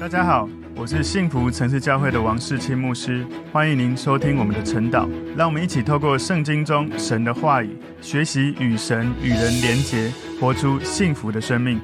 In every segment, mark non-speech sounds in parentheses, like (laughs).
大家好，我是幸福城市教会的王世清牧师，欢迎您收听我们的晨祷。让我们一起透过圣经中神的话语，学习与神与人连结，活出幸福的生命。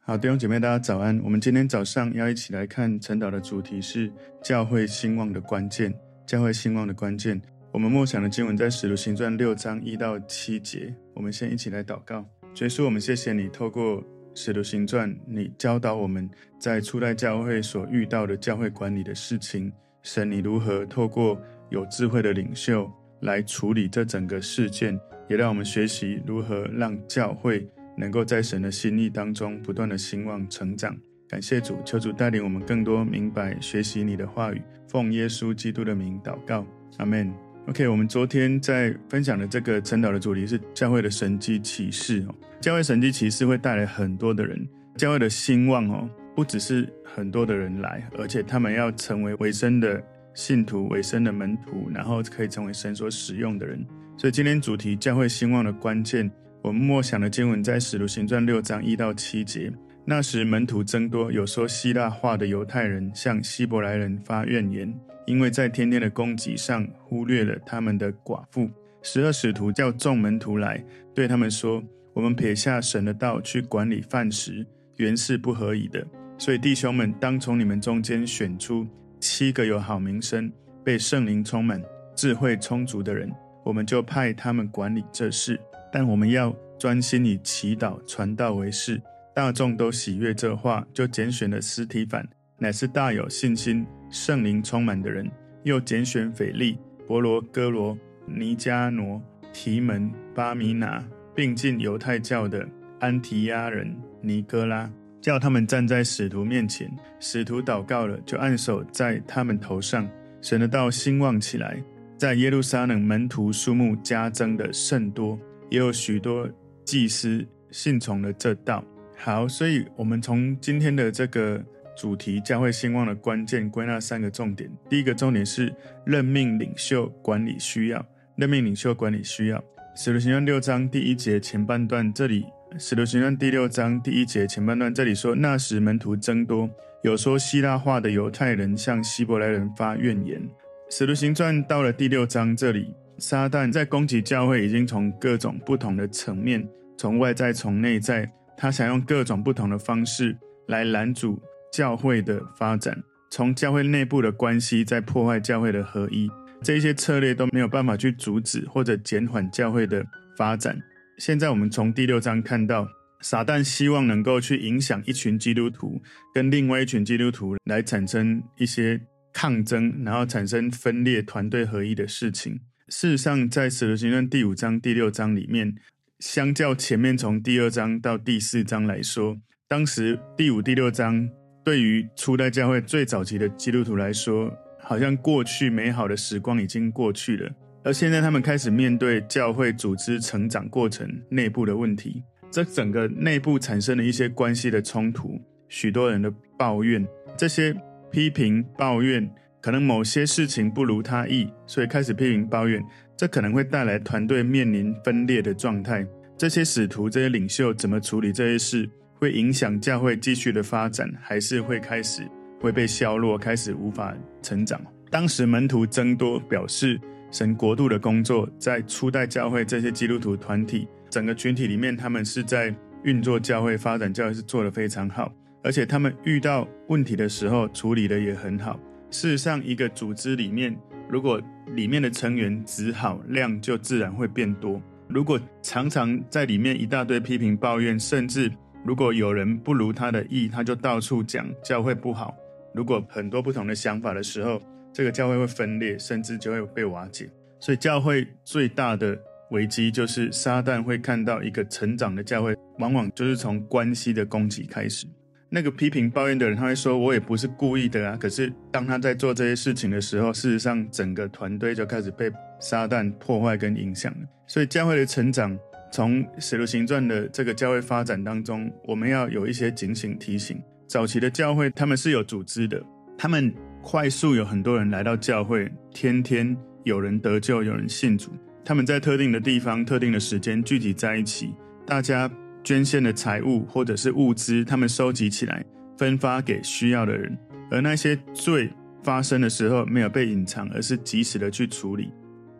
好，弟兄姐妹，大家早安。我们今天早上要一起来看晨祷的主题是教会兴旺的关键。教会兴旺的关键，我们默想的经文在使徒行传六章一到七节。我们先一起来祷告，耶稣，我们谢谢你透过。使徒行传，你教导我们在初代教会所遇到的教会管理的事情。神，你如何透过有智慧的领袖来处理这整个事件，也让我们学习如何让教会能够在神的心意当中不断的兴旺成长。感谢主，求主。带领我们更多明白学习你的话语。奉耶稣基督的名祷告，阿门。OK，我们昨天在分享的这个晨祷的主题是教会的神迹启示哦。教会神迹启示会带来很多的人，教会的兴旺哦，不只是很多的人来，而且他们要成为委身的信徒、委身的门徒，然后可以成为神所使用的人。所以今天主题教会兴旺的关键，我们默想的经文在使徒行传六章一到七节。那时门徒增多，有说希腊话的犹太人向希伯来人发怨言。因为在天天的供给上忽略了他们的寡妇，十二使徒叫众门徒来，对他们说：“我们撇下神的道去管理饭食，原是不合宜的。所以弟兄们，当从你们中间选出七个有好名声、被圣灵充满、智慧充足的人，我们就派他们管理这事。但我们要专心以祈祷、传道为事。”大众都喜悦这话，就拣选了司提反，乃是大有信心。圣灵充满的人，又拣选腓利、伯罗哥罗、尼加挪、提门、巴米拿，并进犹太教的安提亚人尼哥拉，叫他们站在使徒面前。使徒祷告了，就按手在他们头上。神的道兴旺起来，在耶路撒冷门徒数目加增的甚多，也有许多祭司信从了这道。好，所以我们从今天的这个。主题教会兴旺的关键归纳三个重点。第一个重点是任命领袖管理需要，任命领袖管理需要。使徒行传六章第一节前半段，这里使徒行传第六章第一节前半段这里说，那时门徒增多，有说希腊话的犹太人向希伯来人发怨言。使徒行传到了第六章这里，撒旦在攻击教会，已经从各种不同的层面，从外在从内在，他想用各种不同的方式来拦阻。教会的发展，从教会内部的关系在破坏教会的合一，这些策略都没有办法去阻止或者减缓教会的发展。现在我们从第六章看到，撒旦希望能够去影响一群基督徒跟另外一群基督徒来产生一些抗争，然后产生分裂、团队合一的事情。事实上，在使徒行传第五章、第六章里面，相较前面从第二章到第四章来说，当时第五、第六章。对于初代教会最早期的基督徒来说，好像过去美好的时光已经过去了，而现在他们开始面对教会组织成长过程内部的问题，这整个内部产生了一些关系的冲突，许多人的抱怨，这些批评抱怨，可能某些事情不如他意，所以开始批评抱怨，这可能会带来团队面临分裂的状态。这些使徒、这些领袖怎么处理这些事？会影响教会继续的发展，还是会开始会被削弱，开始无法成长？当时门徒增多，表示神国度的工作在初代教会这些基督徒团体整个群体里面，他们是在运作教会、发展教会是做得非常好，而且他们遇到问题的时候处理得也很好。事实上，一个组织里面，如果里面的成员质好，量就自然会变多。如果常常在里面一大堆批评抱怨，甚至如果有人不如他的意，他就到处讲教会不好。如果很多不同的想法的时候，这个教会会分裂，甚至就会被瓦解。所以教会最大的危机就是撒旦会看到一个成长的教会，往往就是从关系的攻击开始。那个批评抱怨的人，他会说：“我也不是故意的啊。”可是当他在做这些事情的时候，事实上整个团队就开始被撒旦破坏跟影响了。所以教会的成长。从使徒行传的这个教会发展当中，我们要有一些警醒提醒。早期的教会他们是有组织的，他们快速有很多人来到教会，天天有人得救，有人信主。他们在特定的地方、特定的时间聚集在一起，大家捐献的财物或者是物资，他们收集起来，分发给需要的人，而那些罪发生的时候没有被隐藏，而是及时的去处理。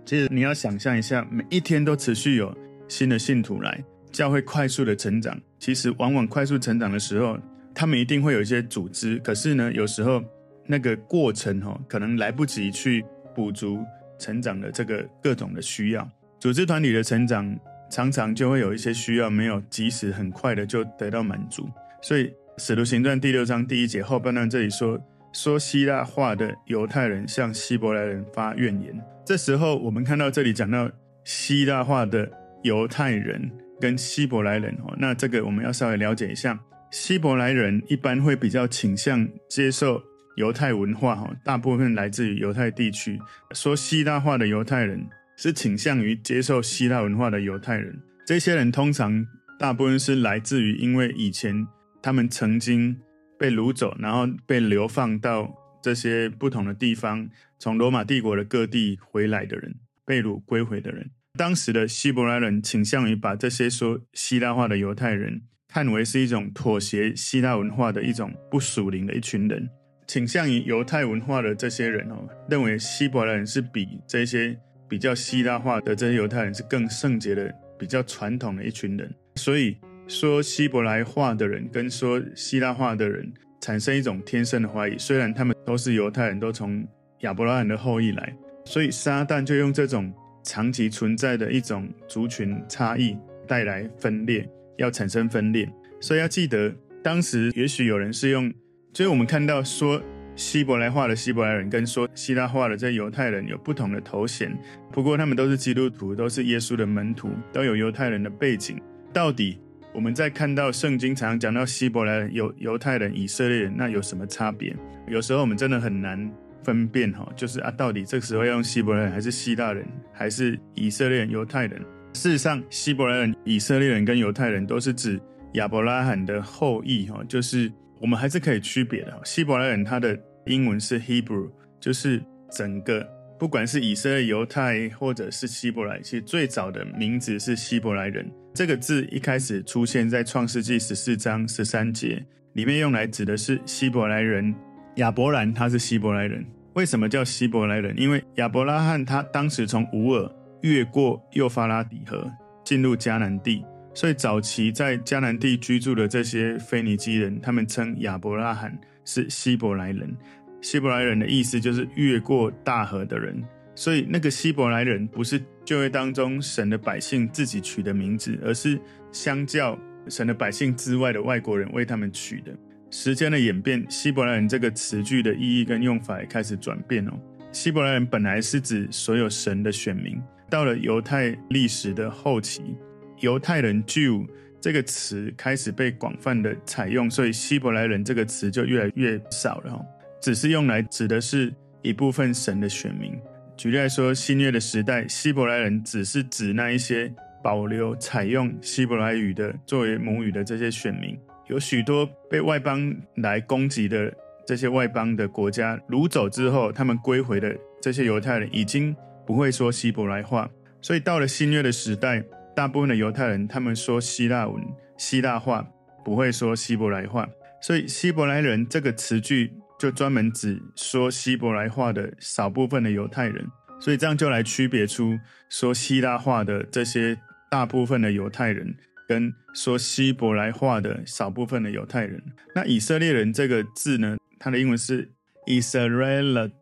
其实你要想象一下，每一天都持续有新的信徒来，教会快速的成长。其实往往快速成长的时候，他们一定会有一些组织，可是呢，有时候那个过程哦，可能来不及去补足成长的这个各种的需要。组织团体的成长常常就会有一些需要没有及时很快的就得到满足，所以。使徒行传第六章第一节后半段这里说，说希腊话的犹太人向希伯来人发怨言。这时候我们看到这里讲到希腊话的犹太人跟希伯来人哦，那这个我们要稍微了解一下。希伯来人一般会比较倾向接受犹太文化哈，大部分来自于犹太地区。说希腊话的犹太人是倾向于接受希腊文化的犹太人。这些人通常大部分是来自于因为以前。他们曾经被掳走，然后被流放到这些不同的地方，从罗马帝国的各地回来的人，被掳归回的人。当时的希伯来人倾向于把这些说希腊话的犹太人看为是一种妥协希腊文化的一种不属灵的一群人，倾向于犹太文化的这些人哦，认为希伯来人是比这些比较希腊化的这些犹太人是更圣洁的、比较传统的一群人，所以。说希伯来话的人跟说希腊话的人产生一种天生的怀疑，虽然他们都是犹太人，都从亚伯拉罕的后裔来，所以撒旦就用这种 (laughs) 长期存在的一种族群差异带来分裂，要产生分裂。所以要记得，当时也许有人是用，就是我们看到说希伯来话的希伯来人跟说希腊话的这犹太人有不同的头衔，不过他们都是基督徒，都是耶稣的门徒，都有犹太人的背景，到底？我们在看到圣经常常讲到希伯来人、犹犹太人、以色列人，那有什么差别？有时候我们真的很难 (laughs) 分辨哈，就是啊，到底这个时候要用希伯来人，还是希腊人，还是以色列人、犹太人？事实上，希伯来人、以色列人跟犹太人都是指亚伯拉罕的后裔哈，就是我们还是可以区别的。希伯来人他的英文是 Hebrew，就是整个不管是以色列、犹太或者是希伯来，其实最早的名字是希伯来人。这个字一开始出现在创世纪十四章十三节里面，用来指的是希伯来人亚伯兰，他是希伯来人。为什么叫希伯来人？因为亚伯拉罕他当时从乌尔越过幼发拉底河进入迦南地，所以早期在迦南地居住的这些腓尼基人，他们称亚伯拉罕是希伯来人。希伯来人的意思就是越过大河的人。所以，那个希伯来人不是旧约当中神的百姓自己取的名字，而是相较神的百姓之外的外国人为他们取的。时间的演变，希伯来人这个词句的意义跟用法也开始转变哦。希伯来人本来是指所有神的选民，到了犹太历史的后期，犹太人 Jew 这个词开始被广泛的采用，所以希伯来人这个词就越来越少了，只是用来指的是一部分神的选民。举例来说，新约的时代，希伯来人只是指那一些保留采用希伯来语的作为母语的这些选民。有许多被外邦来攻击的这些外邦的国家掳走之后，他们归回的这些犹太人已经不会说希伯来话。所以到了新约的时代，大部分的犹太人他们说希腊文、希腊话，不会说希伯来话。所以希伯来人这个词句。就专门指说希伯来话的少部分的犹太人，所以这样就来区别出说希腊话的这些大部分的犹太人，跟说希伯来话的少部分的犹太人。那以色列人这个字呢，它的英文是 Israelite，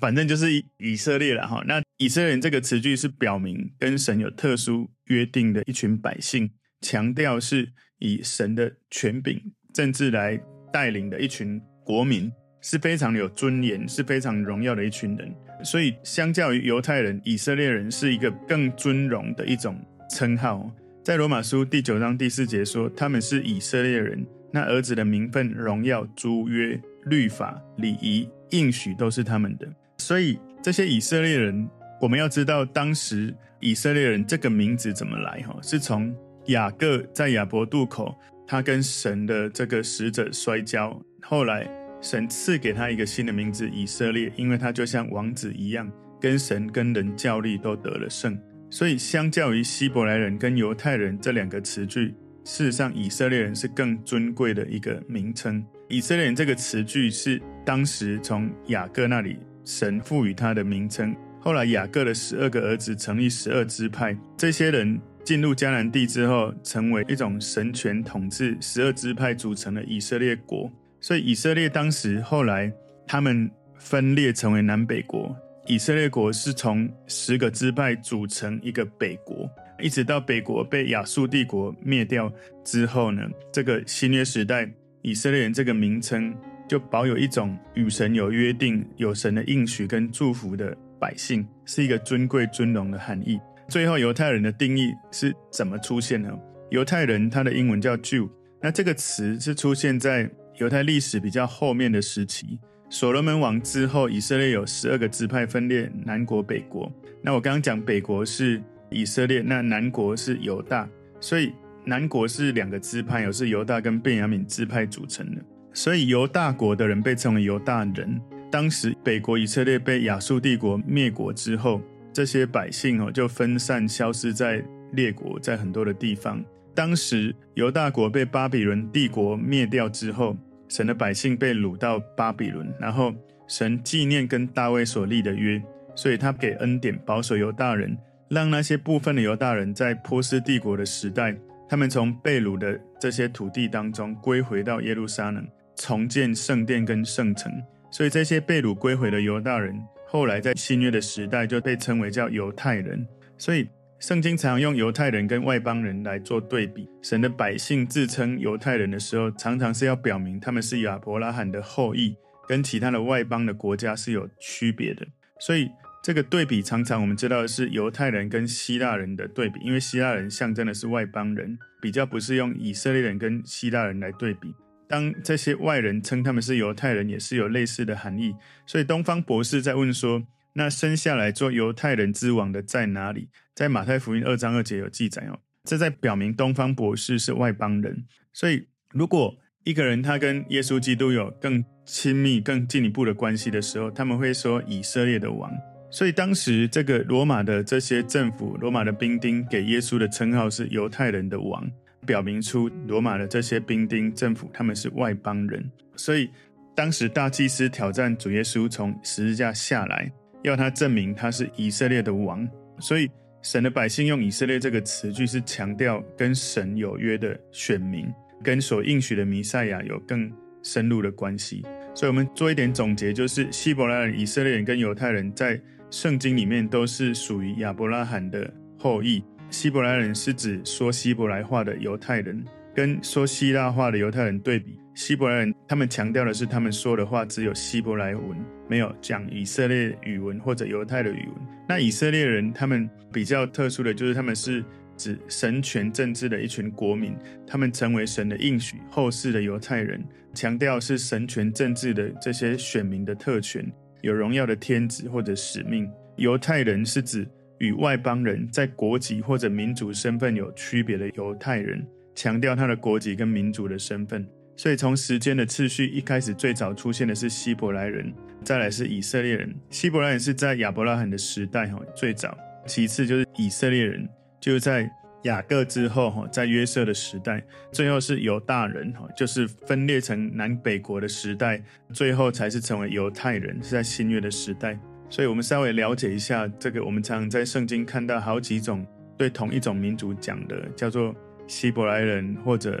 反正就是以色列了哈。那以色列人这个词句是表明跟神有特殊约定的一群百姓，强调是以神的权柄政治来带领的一群。国民是非常有尊严、是非常荣耀的一群人，所以相较于犹太人，以色列人是一个更尊荣的一种称号。在罗马书第九章第四节说，他们是以色列人，那儿子的名分、荣耀、诸约、律法、礼仪、应许都是他们的。所以这些以色列人，我们要知道当时以色列人这个名字怎么来？哈，是从雅各在雅伯渡口，他跟神的这个使者摔跤，后来。神赐给他一个新的名字以色列，因为他就像王子一样，跟神跟人较力都得了胜。所以，相较于希伯来人跟犹太人这两个词句，事实上以色列人是更尊贵的一个名称。以色列人这个词句是当时从雅各那里神赋予他的名称。后来雅各的十二个儿子成立十二支派，这些人进入迦南地之后，成为一种神权统治，十二支派组成了以色列国。所以以色列当时后来他们分裂成为南北国，以色列国是从十个支派组成一个北国，一直到北国被亚述帝国灭掉之后呢，这个新约时代以色列人这个名称就保有一种与神有约定、有神的应许跟祝福的。百姓是一个尊贵尊荣的含义。最后，犹太人的定义是怎么出现呢？犹太人，他的英文叫 Jew。那这个词是出现在犹太历史比较后面的时期。所罗门王之后，以色列有十二个支派分裂，南国北国。那我刚刚讲北国是以色列，那南国是犹大，所以南国是两个支派，有是犹大跟便雅悯支派组成的。所以犹大国的人被称为犹大人。当时北国以色列被亚述帝国灭国之后，这些百姓哦就分散消失在列国，在很多的地方。当时犹大国被巴比伦帝国灭掉之后，神的百姓被掳到巴比伦，然后神纪念跟大卫所立的约，所以他给恩典保守犹大人，让那些部分的犹大人在波斯帝国的时代，他们从被掳的这些土地当中归回到耶路撒冷，重建圣殿跟圣城。所以这些被掳归回的犹大人，后来在新约的时代就被称为叫犹太人。所以圣经常用犹太人跟外邦人来做对比。神的百姓自称犹太人的时候，常常是要表明他们是亚伯拉罕的后裔，跟其他的外邦的国家是有区别的。所以这个对比常常我们知道的是犹太人跟希腊人的对比，因为希腊人象征的是外邦人，比较不是用以色列人跟希腊人来对比。当这些外人称他们是犹太人，也是有类似的含义。所以东方博士在问说：“那生下来做犹太人之王的在哪里？”在马太福音二章二节有记载哦。这在表明东方博士是外邦人。所以，如果一个人他跟耶稣基督有更亲密、更进一步的关系的时候，他们会说以色列的王。所以当时这个罗马的这些政府、罗马的兵丁给耶稣的称号是犹太人的王。表明出罗马的这些兵丁政府，他们是外邦人，所以当时大祭司挑战主耶稣从十字架下来，要他证明他是以色列的王。所以神的百姓用以色列这个词句，是强调跟神有约的选民，跟所应许的弥赛亚有更深入的关系。所以我们做一点总结，就是希伯来人、以色列人跟犹太人在圣经里面都是属于亚伯拉罕的后裔。希伯来人是指说希伯来话的犹太人，跟说希腊话的犹太人对比，希伯来人他们强调的是他们说的话只有希伯来文，没有讲以色列语文或者犹太的语文。那以色列人他们比较特殊的就是他们是指神权政治的一群国民，他们成为神的应许后世的犹太人，强调是神权政治的这些选民的特权，有荣耀的天职或者使命。犹太人是指。与外邦人在国籍或者民族身份有区别的犹太人，强调他的国籍跟民族的身份。所以从时间的次序，一开始最早出现的是希伯来人，再来是以色列人。希伯来人是在亚伯拉罕的时代哈最早，其次就是以色列人，就是在雅各之后哈，在约瑟的时代，最后是犹大人哈，就是分裂成南北国的时代，最后才是成为犹太人，是在新约的时代。所以，我们稍微了解一下这个。我们常常在圣经看到好几种对同一种民族讲的，叫做希伯来人，或者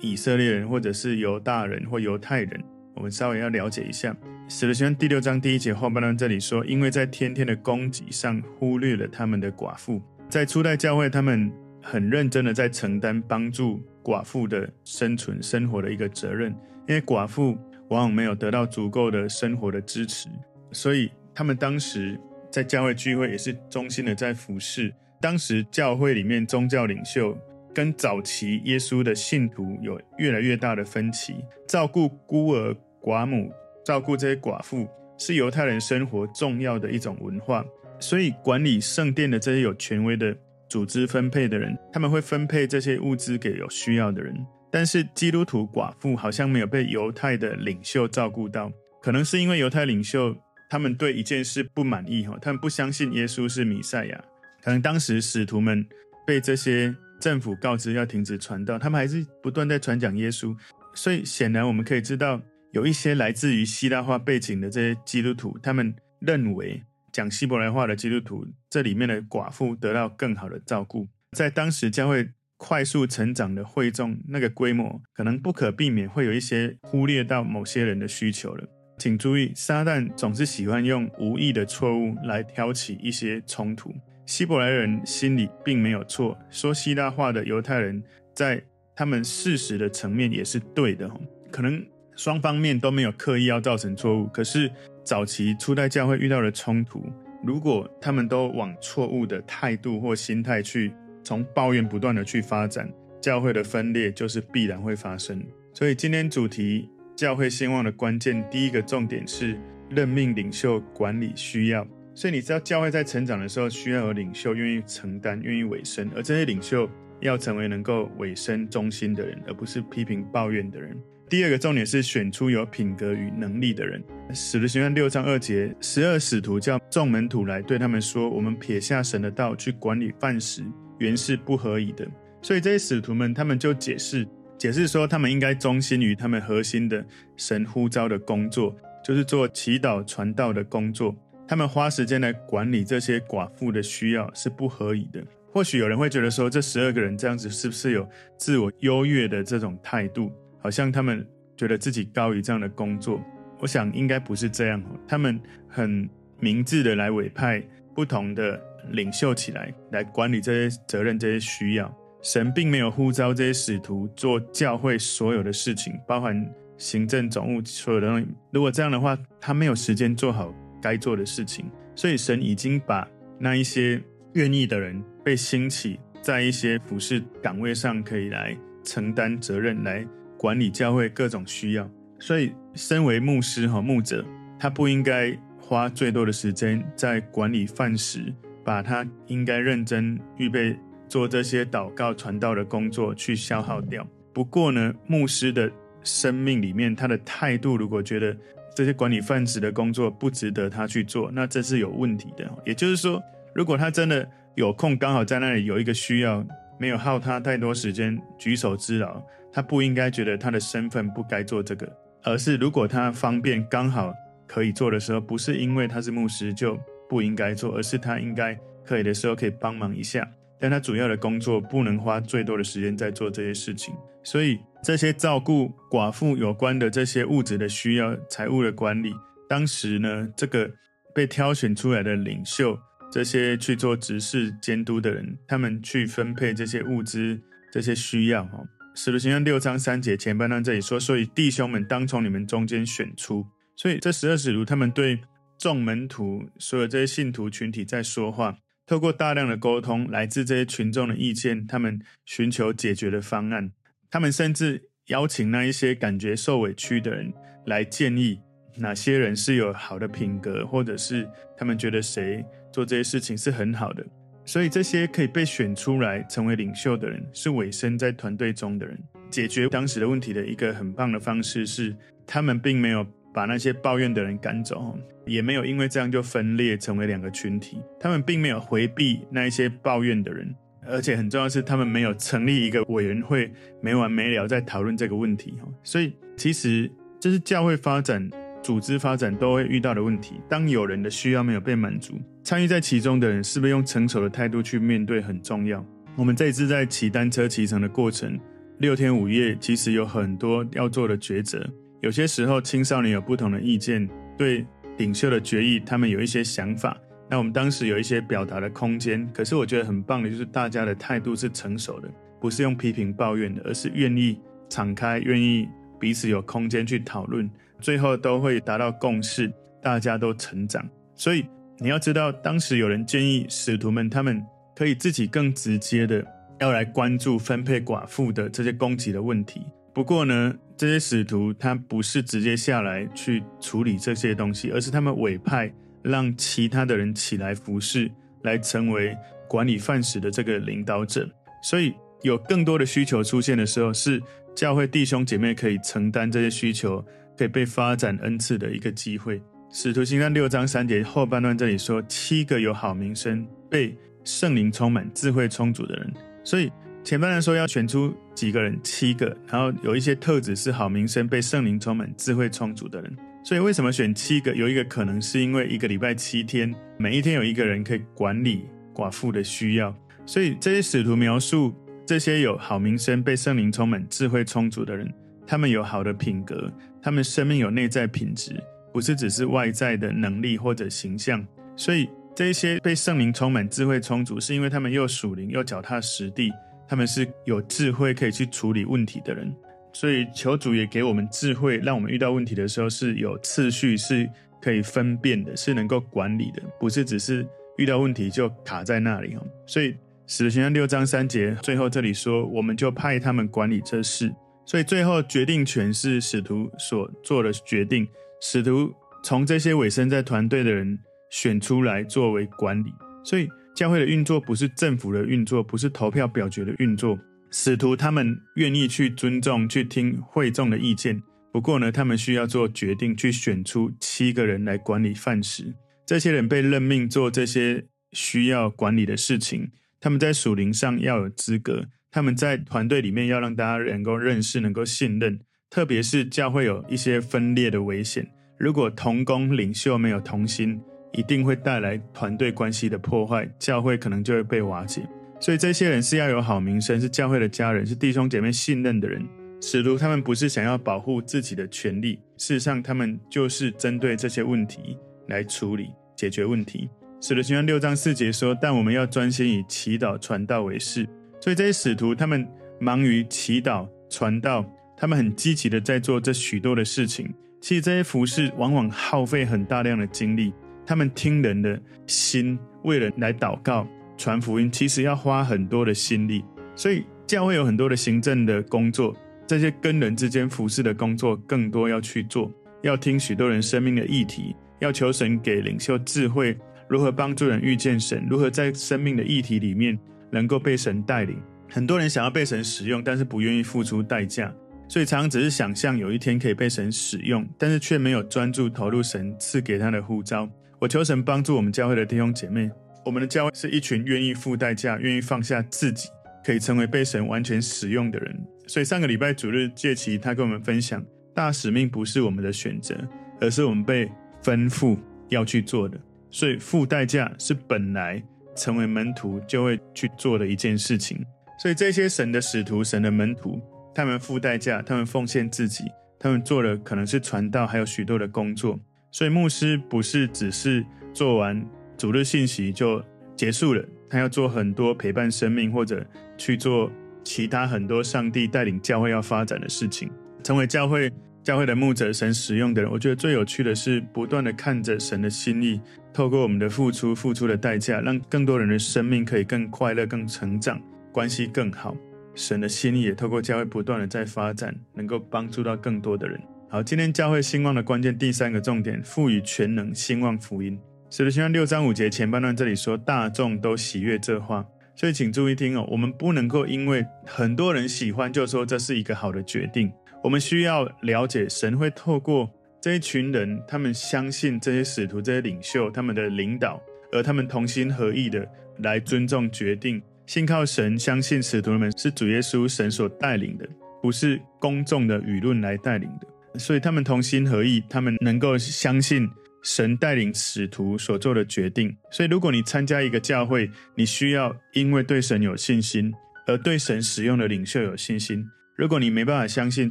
以色列人，或者是犹大人或犹太人。我们稍微要了解一下。使徒行传第六章第一节后半段这里说：“因为在天天的供给上忽略了他们的寡妇。”在初代教会，他们很认真的在承担帮助寡妇的生存生活的一个责任，因为寡妇往往没有得到足够的生活的支持，所以。他们当时在教会聚会也是忠心的在服侍。当时教会里面宗教领袖跟早期耶稣的信徒有越来越大的分歧。照顾孤儿寡母，照顾这些寡妇，是犹太人生活重要的一种文化。所以管理圣殿的这些有权威的组织分配的人，他们会分配这些物资给有需要的人。但是基督徒寡妇好像没有被犹太的领袖照顾到，可能是因为犹太领袖。他们对一件事不满意，哈，他们不相信耶稣是弥赛亚。可能当时使徒们被这些政府告知要停止传道，他们还是不断在传讲耶稣。所以显然我们可以知道，有一些来自于希腊化背景的这些基督徒，他们认为讲希伯来话的基督徒，这里面的寡妇得到更好的照顾。在当时教会快速成长的会众那个规模，可能不可避免会有一些忽略到某些人的需求了。请注意，撒旦总是喜欢用无意的错误来挑起一些冲突。希伯来人心里并没有错，说希腊话的犹太人在他们事实的层面也是对的。可能双方面都没有刻意要造成错误，可是早期初代教会遇到的冲突，如果他们都往错误的态度或心态去，从抱怨不断的去发展，教会的分裂就是必然会发生。所以今天主题。教会兴旺的关键，第一个重点是任命领袖管理需要。所以你知道，教会在成长的时候，需要有领袖愿意承担、愿意委身，而这些领袖要成为能够委身忠心的人，而不是批评抱怨的人。第二个重点是选出有品格与能力的人。使徒行传六章二节，十二使徒叫众门徒来，对他们说：“我们撇下神的道去管理饭食，原是不合宜的。”所以这些使徒们，他们就解释。解释说，他们应该忠心于他们核心的神呼召的工作，就是做祈祷传道的工作。他们花时间来管理这些寡妇的需要是不合宜的。或许有人会觉得说，这十二个人这样子是不是有自我优越的这种态度？好像他们觉得自己高于这样的工作。我想应该不是这样。他们很明智的来委派不同的领袖起来，来管理这些责任、这些需要。神并没有呼召这些使徒做教会所有的事情，包含行政总务所有的东西。如果这样的话，他没有时间做好该做的事情。所以神已经把那一些愿意的人被兴起，在一些服事岗位上，可以来承担责任，来管理教会各种需要。所以，身为牧师和牧者，他不应该花最多的时间在管理饭食，把他应该认真预备。做这些祷告传道的工作去消耗掉。不过呢，牧师的生命里面，他的态度如果觉得这些管理饭食的工作不值得他去做，那这是有问题的。也就是说，如果他真的有空，刚好在那里有一个需要，没有耗他太多时间举手之劳，他不应该觉得他的身份不该做这个，而是如果他方便刚好可以做的时候，不是因为他是牧师就不应该做，而是他应该可以的时候可以帮忙一下。但他主要的工作不能花最多的时间在做这些事情，所以这些照顾寡妇有关的这些物质的需要、财务的管理，当时呢，这个被挑选出来的领袖，这些去做执事监督的人，他们去分配这些物资、这些需要。哈，使徒行传六章三节前半段这里说，所以弟兄们当从你们中间选出。所以这十二使徒他们对众门徒所有这些信徒群体在说话。透过大量的沟通，来自这些群众的意见，他们寻求解决的方案。他们甚至邀请那一些感觉受委屈的人来建议哪些人是有好的品格，或者是他们觉得谁做这些事情是很好的。所以这些可以被选出来成为领袖的人，是委身在团队中的人。解决当时的问题的一个很棒的方式是，他们并没有。把那些抱怨的人赶走，也没有因为这样就分裂成为两个群体。他们并没有回避那一些抱怨的人，而且很重要的是，他们没有成立一个委员会，没完没了在讨论这个问题。所以，其实这是教会发展、组织发展都会遇到的问题。当有人的需要没有被满足，参与在其中的人是不是用成熟的态度去面对很重要。我们这一次在骑单车骑乘的过程，六天五夜，其实有很多要做的抉择。有些时候，青少年有不同的意见，对领袖的决议，他们有一些想法。那我们当时有一些表达的空间。可是我觉得很棒的，就是大家的态度是成熟的，不是用批评抱怨的，而是愿意敞开，愿意彼此有空间去讨论，最后都会达到共识，大家都成长。所以你要知道，当时有人建议使徒们，他们可以自己更直接的要来关注分配寡妇的这些供给的问题。不过呢，这些使徒他不是直接下来去处理这些东西，而是他们委派让其他的人起来服侍，来成为管理饭食的这个领导者。所以有更多的需求出现的时候，是教会弟兄姐妹可以承担这些需求，可以被发展恩赐的一个机会。使徒行传六章三节后半段这里说，七个有好名声、被圣灵充满、智慧充足的人。所以。前半段说要选出几个人，七个，然后有一些特质是好名声、被圣灵充满、智慧充足的人。所以为什么选七个？有一个可能是因为一个礼拜七天，每一天有一个人可以管理寡妇的需要。所以这些使徒描述这些有好名声、被圣灵充满、智慧充足的人，他们有好的品格，他们生命有内在品质，不是只是外在的能力或者形象。所以这些被圣灵充满、智慧充足，是因为他们又属灵又脚踏实地。他们是有智慧可以去处理问题的人，所以求主也给我们智慧，让我们遇到问题的时候是有次序，是可以分辨的，是能够管理的，不是只是遇到问题就卡在那里。所以使徒行传六章三节最后这里说，我们就派他们管理这事。所以最后决定权是使徒所做的决定，使徒从这些委身在团队的人选出来作为管理，所以。教会的运作不是政府的运作，不是投票表决的运作。使徒他们愿意去尊重、去听会众的意见，不过呢，他们需要做决定，去选出七个人来管理饭食。这些人被任命做这些需要管理的事情，他们在属灵上要有资格，他们在团队里面要让大家能够认识、能够信任。特别是教会有一些分裂的危险，如果同工领袖没有同心。一定会带来团队关系的破坏，教会可能就会被瓦解。所以这些人是要有好名声，是教会的家人，是弟兄姐妹信任的人。使徒他们不是想要保护自己的权利，事实上他们就是针对这些问题来处理解决问题。使徒行传六章四节说：“但我们要专心以祈祷传道为事。”所以这些使徒他们忙于祈祷传道，他们很积极的在做这许多的事情。其实这些服事往往耗费很大量的精力。他们听人的心，为人来祷告、传福音，其实要花很多的心力。所以教会有很多的行政的工作，这些跟人之间服侍的工作更多要去做。要听许多人生命的议题，要求神给领袖智慧，如何帮助人遇见神，如何在生命的议题里面能够被神带领。很多人想要被神使用，但是不愿意付出代价，所以常常只是想象有一天可以被神使用，但是却没有专注投入神赐给他的呼召。我求神帮助我们教会的弟兄姐妹。我们的教会是一群愿意付代价、愿意放下自己，可以成为被神完全使用的人。所以上个礼拜主日，介琪他跟我们分享，大使命不是我们的选择，而是我们被吩咐要去做的。所以付代价是本来成为门徒就会去做的一件事情。所以这些神的使徒、神的门徒，他们付代价，他们奉献自己，他们做的可能是传道，还有许多的工作。所以牧师不是只是做完主日信息就结束了，他要做很多陪伴生命或者去做其他很多上帝带领教会要发展的事情。成为教会教会的牧者，神使用的人，我觉得最有趣的是不断的看着神的心意，透过我们的付出、付出的代价，让更多人的生命可以更快乐、更成长，关系更好。神的心意也透过教会不断的在发展，能够帮助到更多的人。好，今天教会兴旺的关键第三个重点，赋予全能兴旺福音。使徒行传六章五节前半段这里说，大众都喜悦这话，所以请注意听哦，我们不能够因为很多人喜欢就说这是一个好的决定。我们需要了解，神会透过这一群人，他们相信这些使徒、这些领袖他们的领导，而他们同心合意的来尊重决定，信靠神，相信使徒们是主耶稣神所带领的，不是公众的舆论来带领的。所以他们同心合意，他们能够相信神带领使徒所做的决定。所以，如果你参加一个教会，你需要因为对神有信心，而对神使用的领袖有信心。如果你没办法相信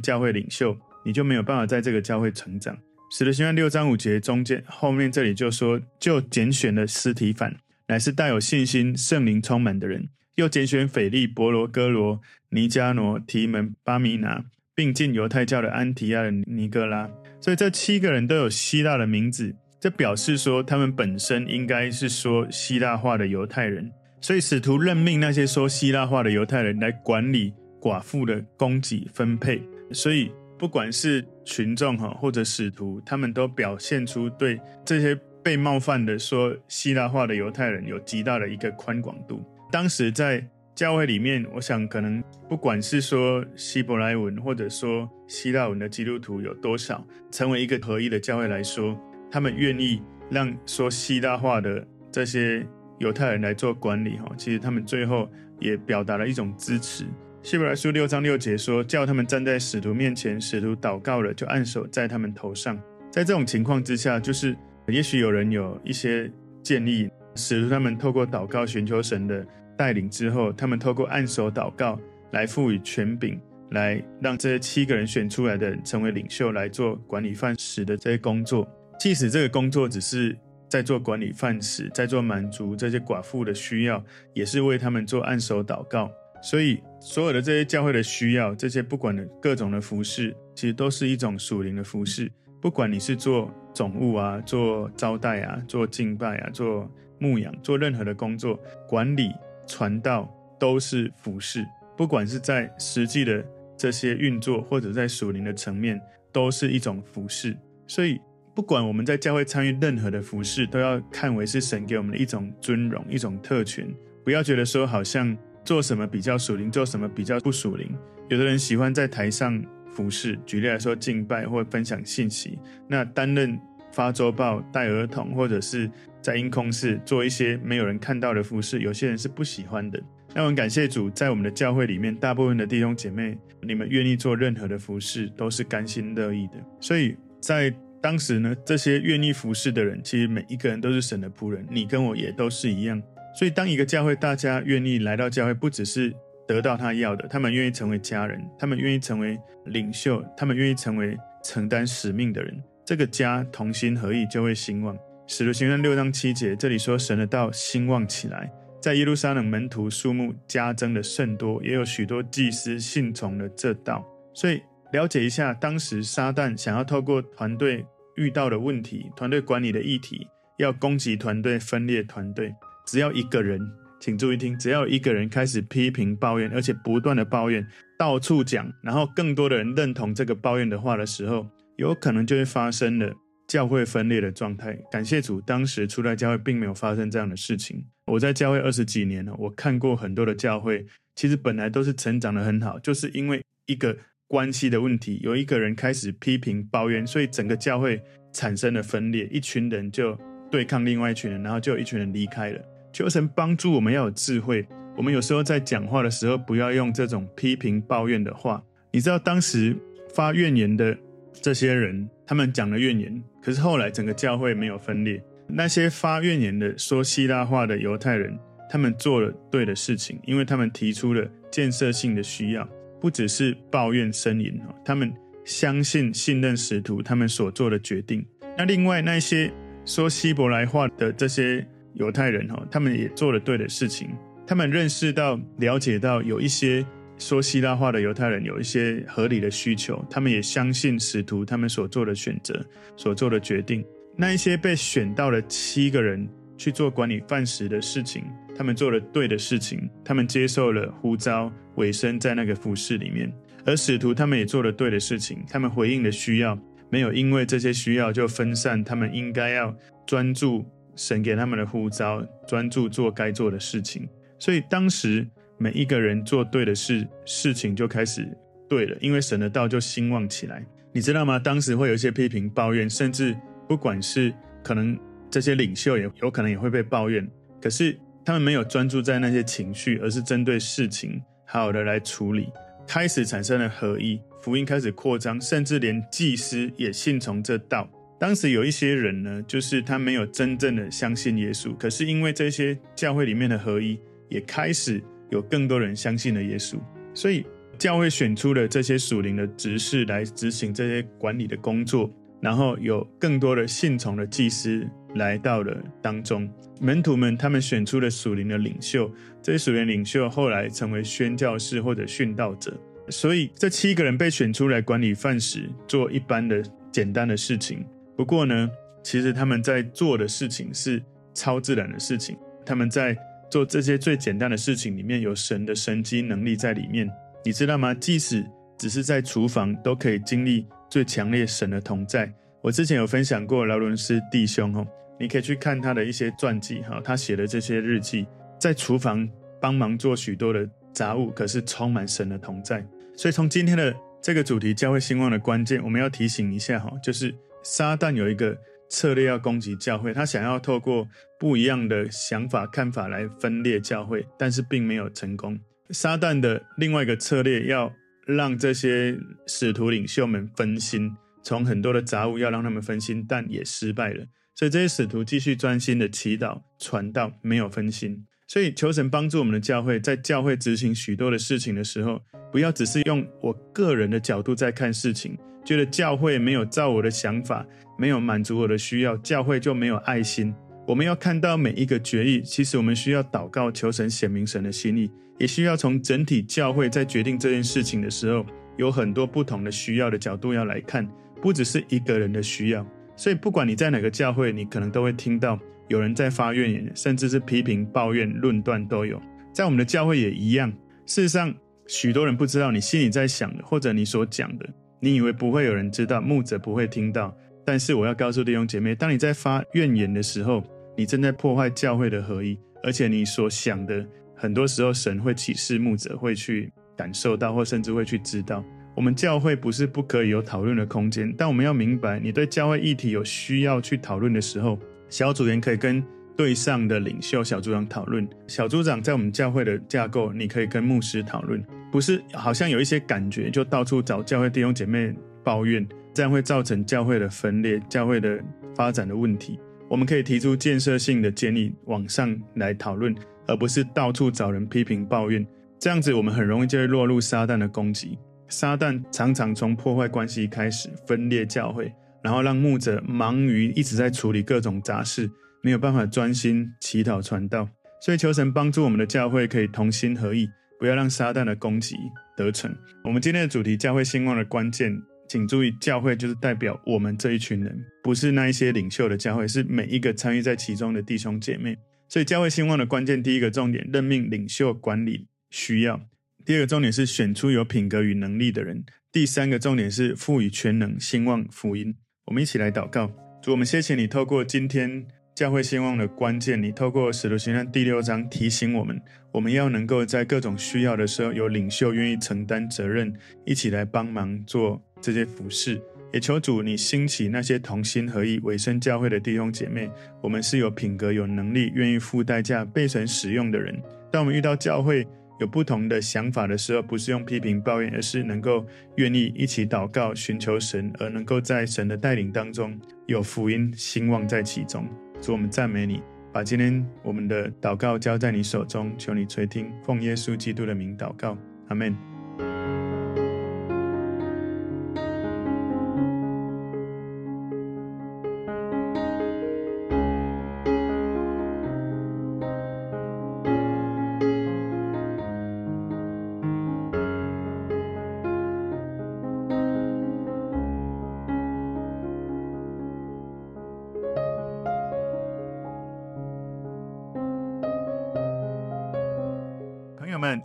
教会领袖，你就没有办法在这个教会成长。使徒行传六章五节中间后面这里就说，就拣选了司提反，乃是带有信心、圣灵充满的人；又拣选腓利、伯罗、哥罗、尼迦挪、提门、巴米拿。并进犹太教的安提亚的尼哥拉，所以这七个人都有希腊的名字，这表示说他们本身应该是说希腊话的犹太人。所以使徒任命那些说希腊话的犹太人来管理寡妇的供给分配。所以不管是群众哈或者使徒，他们都表现出对这些被冒犯的说希腊话的犹太人有极大的一个宽广度。当时在。教会里面，我想可能不管是说希伯来文或者说希腊文的基督徒有多少，成为一个合一的教会来说，他们愿意让说希腊话的这些犹太人来做管理哈。其实他们最后也表达了一种支持。希伯来书六章六节说：“叫他们站在使徒面前，使徒祷告了，就按手在他们头上。”在这种情况之下，就是也许有人有一些建议，使徒他们透过祷告寻求神的带领之后，他们透过按手祷告来赋予权柄，来让这七个人选出来的成为领袖，来做管理饭食的这些工作。即使这个工作只是在做管理饭食，在做满足这些寡妇的需要，也是为他们做按手祷告。所以，所有的这些教会的需要，这些不管的各种的服事，其实都是一种属灵的服事。不管你是做总务啊，做招待啊，做敬拜啊，做牧养，做任何的工作，管理、传道都是服事。不管是在实际的这些运作，或者在属灵的层面，都是一种服事。所以，不管我们在教会参与任何的服事，都要看为是神给我们的一种尊荣，一种特权。不要觉得说好像。做什么比较属灵，做什么比较不属灵？有的人喜欢在台上服侍，举例来说，敬拜或分享信息。那担任发周报、带儿童，或者是在音控室做一些没有人看到的服侍，有些人是不喜欢的。那我们感谢主，在我们的教会里面，大部分的弟兄姐妹，你们愿意做任何的服侍，都是甘心乐意的。所以在当时呢，这些愿意服侍的人，其实每一个人都是神的仆人，你跟我也都是一样。所以，当一个教会大家愿意来到教会，不只是得到他要的，他们愿意成为家人，他们愿意成为领袖，他们愿意成为承担使命的人，这个家同心合意就会兴旺。使徒行传六章七节，这里说神的道兴旺起来，在耶路撒冷门徒数目加增的甚多，也有许多祭司信从了这道。所以，了解一下，当时撒旦想要透过团队遇到的问题、团队管理的议题，要攻击团队、分裂团队。只要一个人，请注意听，只要一个人开始批评抱怨，而且不断的抱怨，到处讲，然后更多的人认同这个抱怨的话的时候，有可能就会发生了教会分裂的状态。感谢主，当时初代教会并没有发生这样的事情。我在教会二十几年了，我看过很多的教会，其实本来都是成长得很好，就是因为一个关系的问题，有一个人开始批评抱怨，所以整个教会产生了分裂，一群人就对抗另外一群人，然后就有一群人离开了。求神帮助我们要有智慧。我们有时候在讲话的时候，不要用这种批评抱怨的话。你知道当时发怨言的这些人，他们讲了怨言，可是后来整个教会没有分裂。那些发怨言的说希腊话的犹太人，他们做了对的事情，因为他们提出了建设性的需要，不只是抱怨呻吟。他们相信信任使徒他们所做的决定。那另外那些说希伯来话的这些。犹太人哈，他们也做了对的事情。他们认识到、了解到，有一些说希腊话的犹太人有一些合理的需求，他们也相信使徒他们所做的选择、所做的决定。那一些被选到了七个人去做管理饭食的事情，他们做了对的事情，他们接受了呼召，委身在那个服事里面。而使徒他们也做了对的事情，他们回应的需要，没有因为这些需要就分散，他们应该要专注。神给他们的呼召，专注做该做的事情。所以当时每一个人做对的事，事情就开始对了，因为神的道就兴旺起来。你知道吗？当时会有一些批评、抱怨，甚至不管是可能这些领袖也有可能也会被抱怨。可是他们没有专注在那些情绪，而是针对事情好好的来处理，开始产生了合一，福音开始扩张，甚至连祭司也信从这道。当时有一些人呢，就是他没有真正的相信耶稣，可是因为这些教会里面的合一，也开始有更多人相信了耶稣，所以教会选出了这些属灵的执事来执行这些管理的工作，然后有更多的信从的祭司来到了当中，门徒们他们选出了属灵的领袖，这些属灵领袖后来成为宣教士或者殉道者，所以这七个人被选出来管理饭食，做一般的简单的事情。不过呢，其实他们在做的事情是超自然的事情。他们在做这些最简单的事情里面有神的神迹能力在里面，你知道吗？即使只是在厨房，都可以经历最强烈神的同在。我之前有分享过劳伦斯弟兄哦，你可以去看他的一些传记哈，他写的这些日记，在厨房帮忙做许多的杂物，可是充满神的同在。所以从今天的这个主题教会兴旺的关键，我们要提醒一下哈，就是。撒旦有一个策略要攻击教会，他想要透过不一样的想法、看法来分裂教会，但是并没有成功。撒旦的另外一个策略，要让这些使徒领袖们分心，从很多的杂物要让他们分心，但也失败了。所以这些使徒继续专心的祈祷、传道，没有分心。所以求神帮助我们的教会，在教会执行许多的事情的时候，不要只是用我个人的角度在看事情，觉得教会没有照我的想法，没有满足我的需要，教会就没有爱心。我们要看到每一个决议，其实我们需要祷告，求神显明神的心意，也需要从整体教会在决定这件事情的时候，有很多不同的需要的角度要来看，不只是一个人的需要。所以不管你在哪个教会，你可能都会听到。有人在发怨言，甚至是批评、抱怨、论断都有。在我们的教会也一样。事实上，许多人不知道你心里在想的，或者你所讲的，你以为不会有人知道，牧者不会听到。但是我要告诉弟兄姐妹，当你在发怨言的时候，你正在破坏教会的合一，而且你所想的，很多时候神会启示牧者会去感受到，或甚至会去知道。我们教会不是不可以有讨论的空间，但我们要明白，你对教会议题有需要去讨论的时候。小组员可以跟对上的领袖小组长讨论。小组长在我们教会的架构，你可以跟牧师讨论。不是好像有一些感觉，就到处找教会弟兄姐妹抱怨，这样会造成教会的分裂、教会的发展的问题。我们可以提出建设性的建议，往上来讨论，而不是到处找人批评抱怨。这样子，我们很容易就会落入撒旦的攻击。撒旦常常从破坏关系开始，分裂教会。然后让牧者忙于一直在处理各种杂事，没有办法专心祈祷传道。所以求神帮助我们的教会可以同心合意，不要让撒旦的攻击得逞。我们今天的主题：教会兴旺的关键，请注意，教会就是代表我们这一群人，不是那一些领袖的教会，是每一个参与在其中的弟兄姐妹。所以教会兴旺的关键，第一个重点，任命领袖管理需要；第二个重点是选出有品格与能力的人；第三个重点是赋予权能兴旺福音。我们一起来祷告，主，我们谢谢你透过今天教会兴旺的关键，你透过使徒行传第六章提醒我们，我们要能够在各种需要的时候，有领袖愿意承担责任，一起来帮忙做这些服事。也求主你兴起那些同心合意、委身教会的弟兄姐妹，我们是有品格、有能力、愿意付代价、被神使用的人。当我们遇到教会，有不同的想法的时候，不是用批评抱怨，而是能够愿意一起祷告，寻求神，而能够在神的带领当中有福音兴旺在其中。主，我们赞美你，把今天我们的祷告交在你手中，求你垂听，奉耶稣基督的名祷告，阿门。